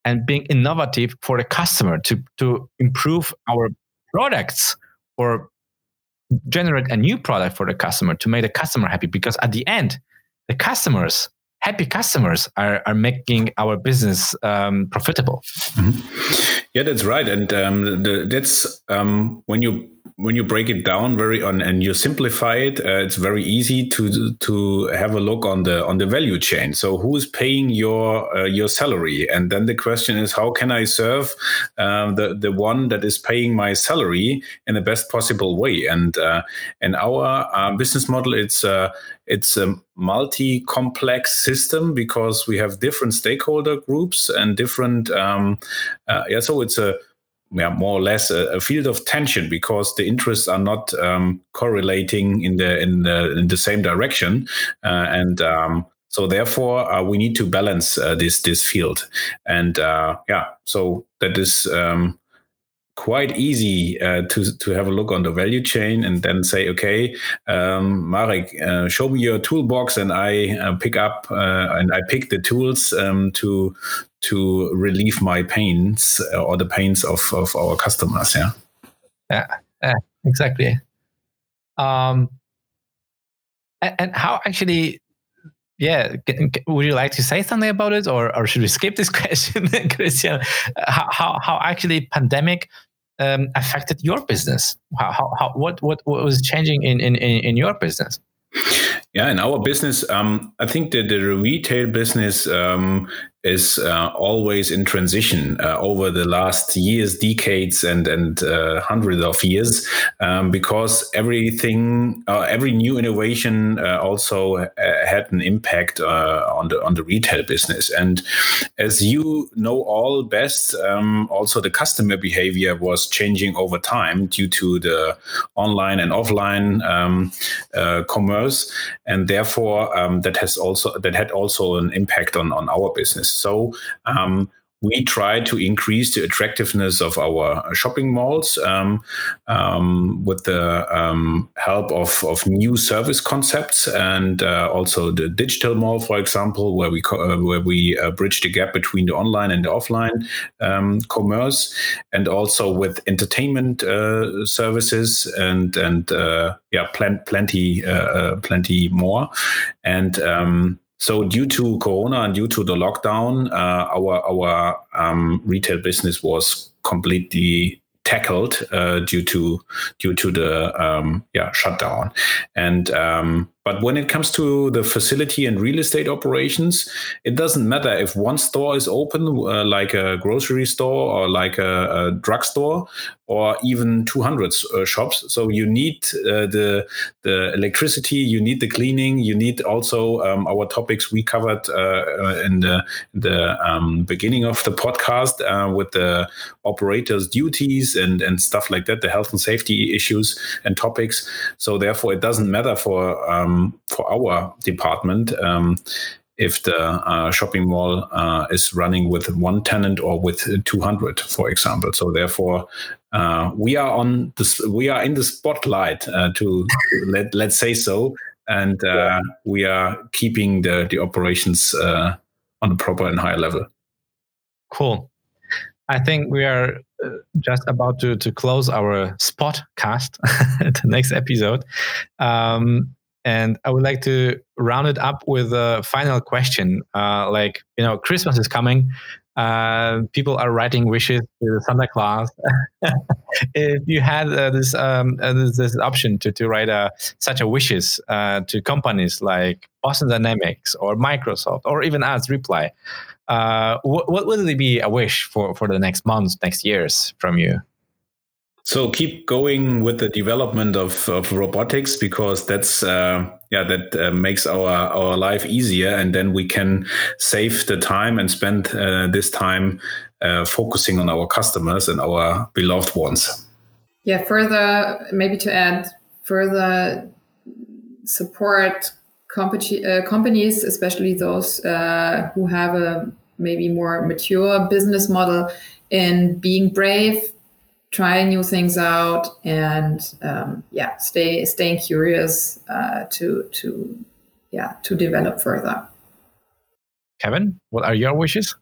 and being innovative for the customer to to improve our products or generate a new product for the customer to make the customer happy because at the end the customers happy customers are, are making our business um, profitable mm-hmm. yeah that's right and um, the, that's um, when you when you break it down very on and you simplify it, uh, it's very easy to to have a look on the on the value chain. So who is paying your uh, your salary? And then the question is, how can I serve um, the the one that is paying my salary in the best possible way? And uh, and our uh, business model, it's uh, it's a multi-complex system because we have different stakeholder groups and different um, uh, yeah. So it's a yeah, more or less a, a, field of tension because the interests are not um, correlating in the in the in the same direction, uh, and um, so therefore uh, we need to balance uh, this this field, and uh, yeah, so that is um, quite easy uh, to to have a look on the value chain and then say, okay, um, Marek, uh, show me your toolbox, and I uh, pick up uh, and I pick the tools um, to to relieve my pains uh, or the pains of of our customers. Yeah. Yeah. yeah exactly. Um, and, and how actually yeah would you like to say something about it or, or should we skip this *laughs* question christian how, how, how actually pandemic um, affected your business? How, how, how, what, what, what was changing in, in, in your business? Yeah in our business um, i think that the retail business um, is uh, always in transition uh, over the last years, decades, and and uh, hundreds of years, um, because everything, uh, every new innovation uh, also uh, had an impact on the on the retail business. And as you know all best, um, also the customer behavior was changing over time due to the online and offline um, commerce, and therefore um, that has also that had also an impact on on our business. So um, we try to increase the attractiveness of our shopping malls um, um, with the um, help of, of new service concepts and uh, also the digital mall, for example, where we co- uh, where we uh, bridge the gap between the online and the offline um, commerce, and also with entertainment uh, services and and uh, yeah, pl- plenty uh, plenty more. And um, so due to Corona and due to the lockdown, uh, our our um, retail business was completely tackled uh, due to due to the um, yeah shutdown. And um, but when it comes to the facility and real estate operations, it doesn't matter if one store is open, uh, like a grocery store or like a, a drugstore, or even 200 uh, shops. So you need uh, the the electricity, you need the cleaning, you need also um, our topics we covered uh, uh, in the the um, beginning of the podcast uh, with the operators' duties and and stuff like that, the health and safety issues and topics. So therefore, it doesn't matter for um, um, for our department um, if the uh, shopping mall uh, is running with one tenant or with 200 for example. So therefore uh, we are on this we are in the spotlight uh, to *laughs* let, let's say so. And uh, yeah. we are keeping the, the operations uh, on a proper and higher level. Cool. I think we are just about to, to close our spot cast *laughs* the next episode. Um, and I would like to round it up with a final question. Uh, like, you know, Christmas is coming. Uh, people are writing wishes to Santa Claus. *laughs* if you had uh, this, um, uh, this, this option to to write a, such a wishes uh, to companies like Boston Dynamics or Microsoft or even us, Reply, uh, what, what would it be a wish for for the next months, next years from you? So keep going with the development of, of robotics because that's uh, yeah that uh, makes our our life easier, and then we can save the time and spend uh, this time uh, focusing on our customers and our beloved ones. Yeah, further maybe to add further support uh, companies, especially those uh, who have a maybe more mature business model, in being brave try new things out and um, yeah stay staying curious uh, to to yeah to develop further. Kevin what are your wishes?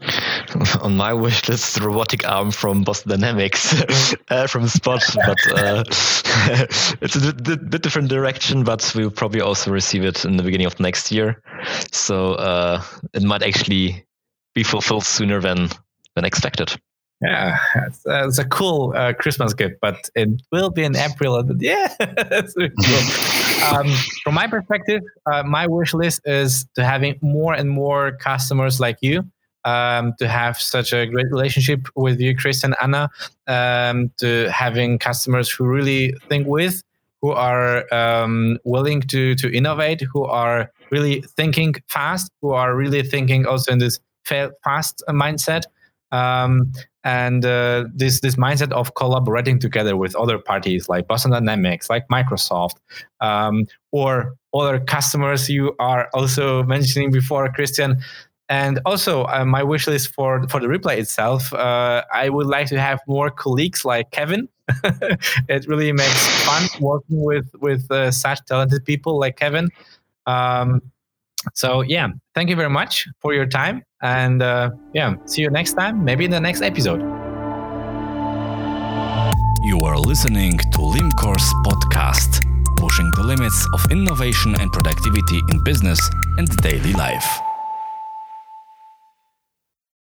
*laughs* On my wish list the robotic arm from boston dynamics *laughs* uh, from spot but uh, *laughs* it's a bit, bit, different direction but we'll probably also receive it in the beginning of next year. So uh, it might actually be fulfilled sooner than than expected yeah, it's, uh, it's a cool uh, Christmas gift, but it will be in April. *laughs* Yeah, cool. um, from my perspective, uh, my wish list is to having more and more customers like you. Um, to have such a great relationship with you, Chris and Anna, um, to having customers who really think with, who are um, willing to to innovate, who are really thinking fast, who are really thinking also in this fast mindset. Um, and uh, this this mindset of collaborating together with other parties like Boston Dynamics, like Microsoft, um, or other customers you are also mentioning before, Christian. and also uh, my wish list for for the Reply itself. Uh, I would like to have more colleagues like Kevin. *laughs* it really makes fun working with with uh, such talented people like Kevin. Um, so yeah, thank you very much for your time, and uh, yeah, see you next time. Maybe in the next episode. You are listening to Limcourse podcast, pushing the limits of innovation and productivity in business and daily life.